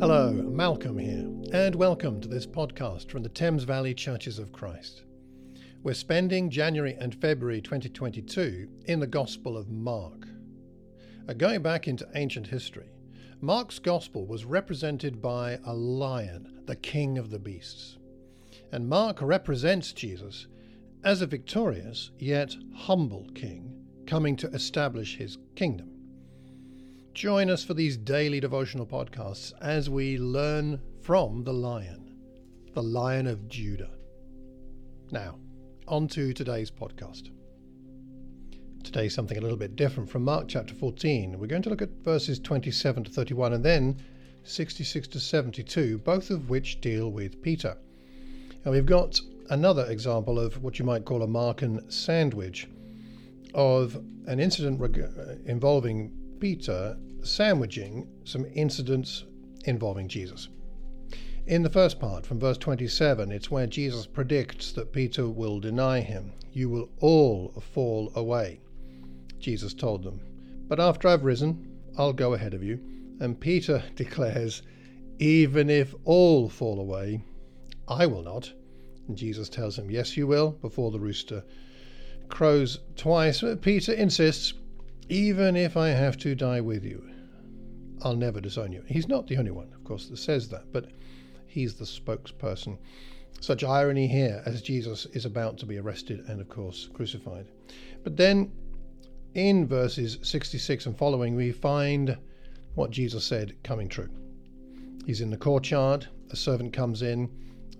Hello, Malcolm here, and welcome to this podcast from the Thames Valley Churches of Christ. We're spending January and February 2022 in the Gospel of Mark. Uh, going back into ancient history, Mark's Gospel was represented by a lion, the king of the beasts. And Mark represents Jesus as a victorious yet humble king coming to establish his kingdom. Join us for these daily devotional podcasts as we learn from the lion, the lion of Judah. Now, on to today's podcast. Today, something a little bit different from Mark chapter 14. We're going to look at verses 27 to 31 and then 66 to 72, both of which deal with Peter. And we've got another example of what you might call a Markan sandwich of an incident reg- uh, involving Peter sandwiching some incidents involving Jesus. In the first part, from verse 27, it's where Jesus predicts that Peter will deny him. You will all fall away, Jesus told them. But after I've risen, I'll go ahead of you. And Peter declares, Even if all fall away, I will not. And Jesus tells him, Yes, you will, before the rooster crows twice. Peter insists, even if I have to die with you, I'll never disown you. He's not the only one, of course, that says that, but he's the spokesperson. Such irony here as Jesus is about to be arrested and, of course, crucified. But then in verses 66 and following, we find what Jesus said coming true. He's in the courtyard, a servant comes in,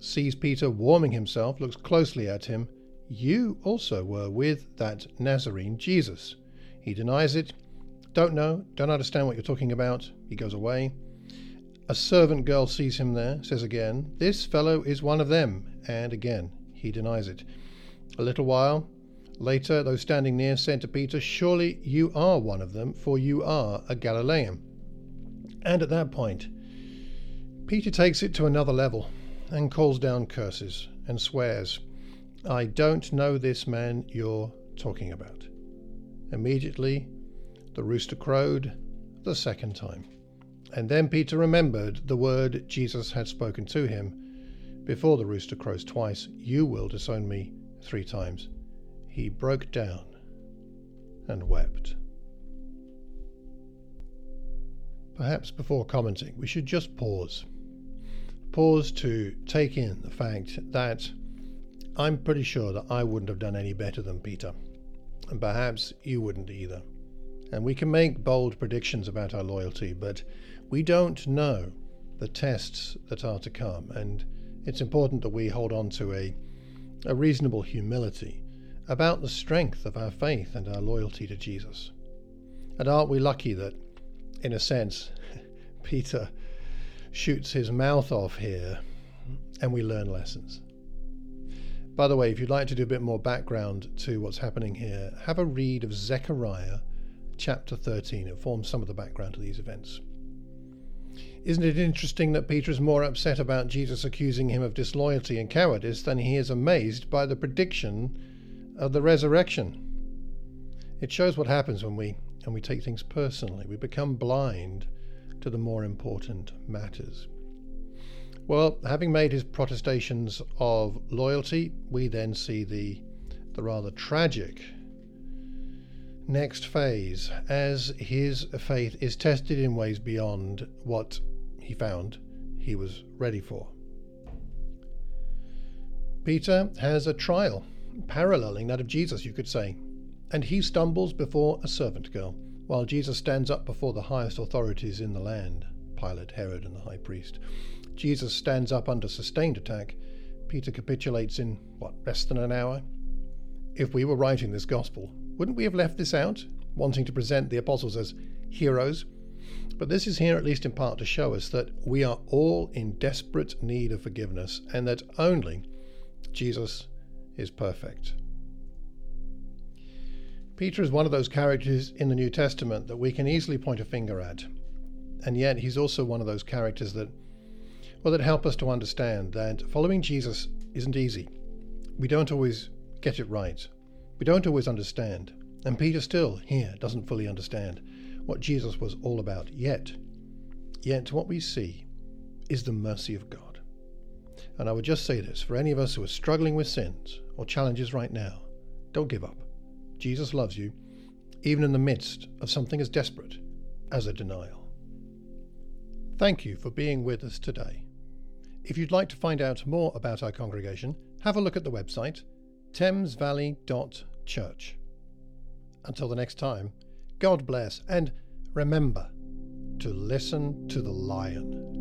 sees Peter warming himself, looks closely at him. You also were with that Nazarene Jesus. He denies it. Don't know, don't understand what you're talking about. He goes away. A servant girl sees him there, says again, This fellow is one of them. And again, he denies it. A little while later, those standing near said to Peter, Surely you are one of them, for you are a Galilean. And at that point, Peter takes it to another level and calls down curses and swears, I don't know this man you're talking about. Immediately, the rooster crowed the second time. And then Peter remembered the word Jesus had spoken to him before the rooster crows twice You will disown me three times. He broke down and wept. Perhaps before commenting, we should just pause. Pause to take in the fact that I'm pretty sure that I wouldn't have done any better than Peter and perhaps you wouldn't either. And we can make bold predictions about our loyalty, but we don't know the tests that are to come, and it's important that we hold on to a, a reasonable humility about the strength of our faith and our loyalty to Jesus. And aren't we lucky that, in a sense, Peter shoots his mouth off here and we learn lessons? By the way, if you'd like to do a bit more background to what's happening here, have a read of Zechariah chapter 13. It forms some of the background to these events. Isn't it interesting that Peter is more upset about Jesus accusing him of disloyalty and cowardice than he is amazed by the prediction of the resurrection? It shows what happens when we when we take things personally. We become blind to the more important matters. Well, having made his protestations of loyalty, we then see the, the rather tragic next phase as his faith is tested in ways beyond what he found he was ready for. Peter has a trial, paralleling that of Jesus, you could say, and he stumbles before a servant girl, while Jesus stands up before the highest authorities in the land Pilate, Herod, and the high priest. Jesus stands up under sustained attack. Peter capitulates in, what, less than an hour? If we were writing this gospel, wouldn't we have left this out, wanting to present the apostles as heroes? But this is here at least in part to show us that we are all in desperate need of forgiveness and that only Jesus is perfect. Peter is one of those characters in the New Testament that we can easily point a finger at. And yet he's also one of those characters that well, that help us to understand that following Jesus isn't easy. We don't always get it right. We don't always understand. And Peter still, here, doesn't fully understand what Jesus was all about yet. Yet what we see is the mercy of God. And I would just say this for any of us who are struggling with sins or challenges right now, don't give up. Jesus loves you, even in the midst of something as desperate as a denial. Thank you for being with us today. If you'd like to find out more about our congregation, have a look at the website thamesvalley.church. Until the next time, God bless, and remember to listen to the lion.